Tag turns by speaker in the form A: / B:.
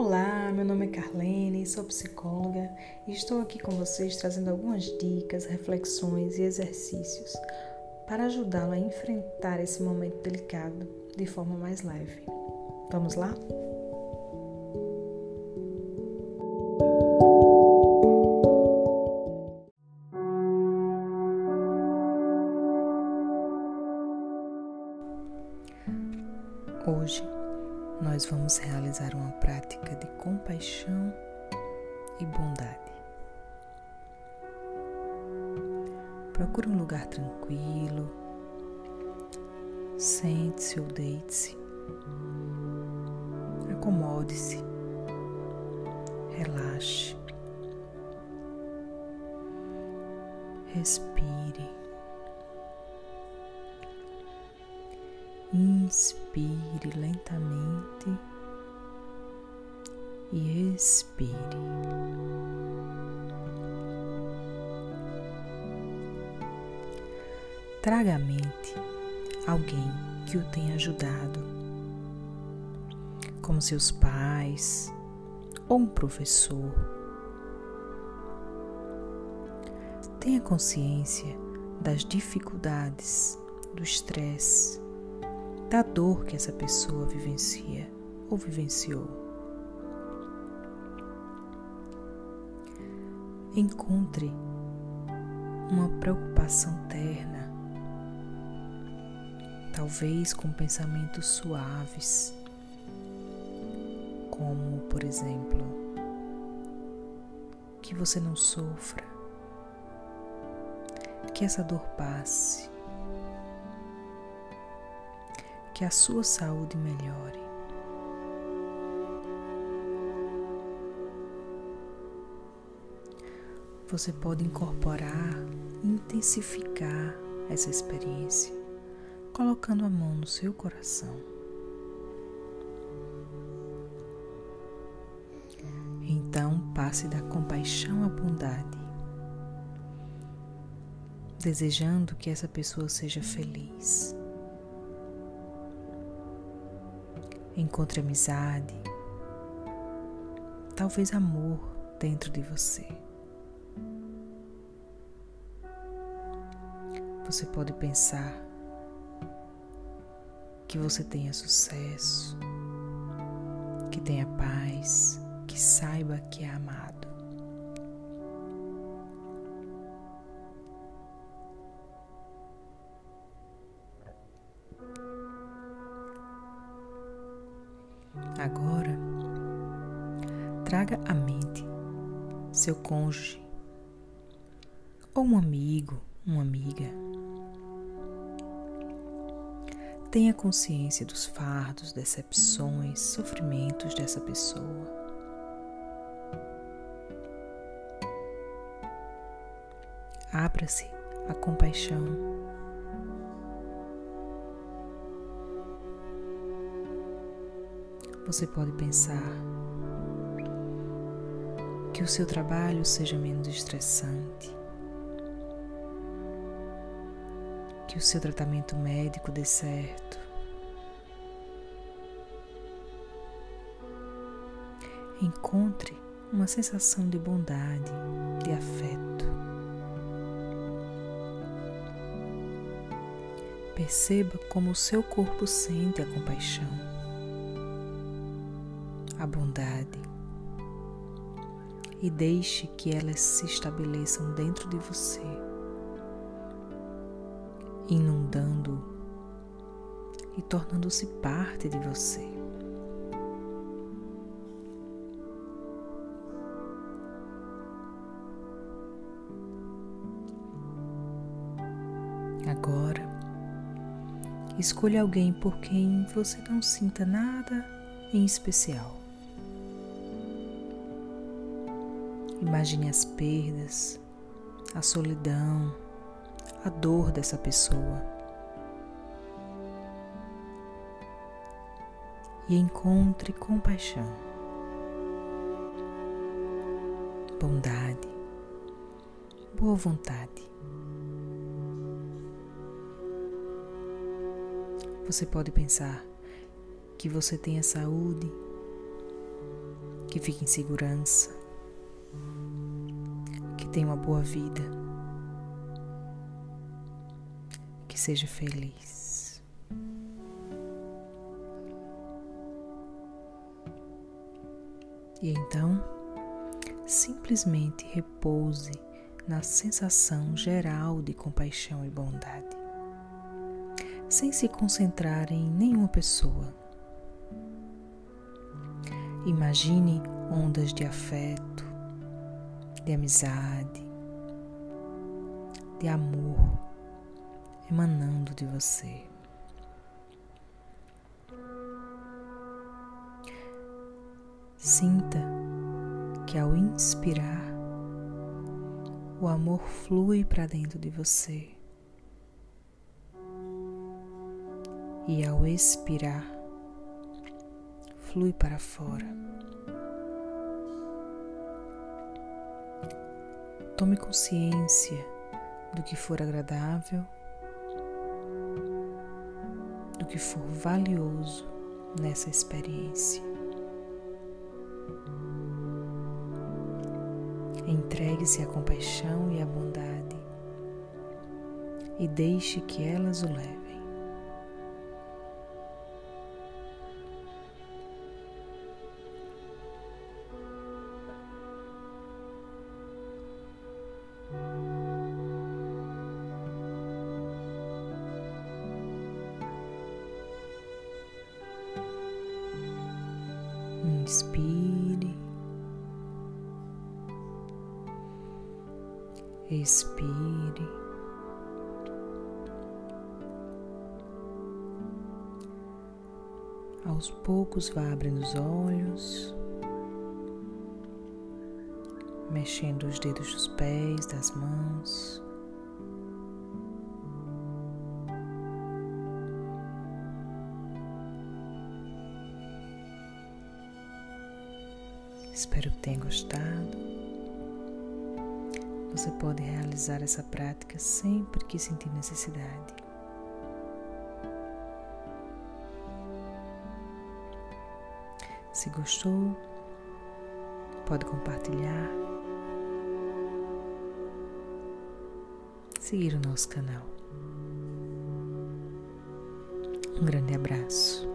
A: Olá, meu nome é Carlene, sou psicóloga e estou aqui com vocês trazendo algumas dicas, reflexões e exercícios para ajudá-lo a enfrentar esse momento delicado de forma mais leve. Vamos lá? Hoje nós vamos realizar uma prática de compaixão e bondade. Procure um lugar tranquilo, sente-se ou deite-se, acomode-se, relaxe, respire. Inspire lentamente e expire. Traga à mente alguém que o tenha ajudado, como seus pais ou um professor. Tenha consciência das dificuldades, do estresse da dor que essa pessoa vivencia ou vivenciou. Encontre uma preocupação terna, talvez com pensamentos suaves, como, por exemplo, que você não sofra, que essa dor passe que a sua saúde melhore. Você pode incorporar, intensificar essa experiência, colocando a mão no seu coração. Então passe da compaixão à bondade, desejando que essa pessoa seja feliz. Encontre amizade, talvez amor dentro de você. Você pode pensar que você tenha sucesso, que tenha paz, que saiba que é amado. Agora, traga à mente seu cônjuge ou um amigo, uma amiga. Tenha consciência dos fardos, decepções, sofrimentos dessa pessoa. Abra-se à compaixão você pode pensar que o seu trabalho seja menos estressante, que o seu tratamento médico dê certo. Encontre uma sensação de bondade, de afeto. Perceba como o seu corpo sente a compaixão a bondade e deixe que elas se estabeleçam dentro de você, inundando e tornando-se parte de você. Agora, escolha alguém por quem você não sinta nada em especial. Imagine as perdas, a solidão, a dor dessa pessoa. E encontre compaixão, bondade, boa vontade. Você pode pensar que você tenha saúde, que fique em segurança, que tenha uma boa vida, que seja feliz. E então, simplesmente repouse na sensação geral de compaixão e bondade, sem se concentrar em nenhuma pessoa. Imagine ondas de afeto, de amizade, de amor emanando de você. Sinta que ao inspirar, o amor flui para dentro de você. E ao expirar, flui para fora. Tome consciência do que for agradável, do que for valioso nessa experiência. Entregue-se à compaixão e à bondade e deixe que elas o levem. Inspire, expire. Aos poucos vá abrindo os olhos, mexendo os dedos dos pés, das mãos. Espero que tenha gostado. Você pode realizar essa prática sempre que sentir necessidade. Se gostou, pode compartilhar, seguir o nosso canal. Um grande abraço.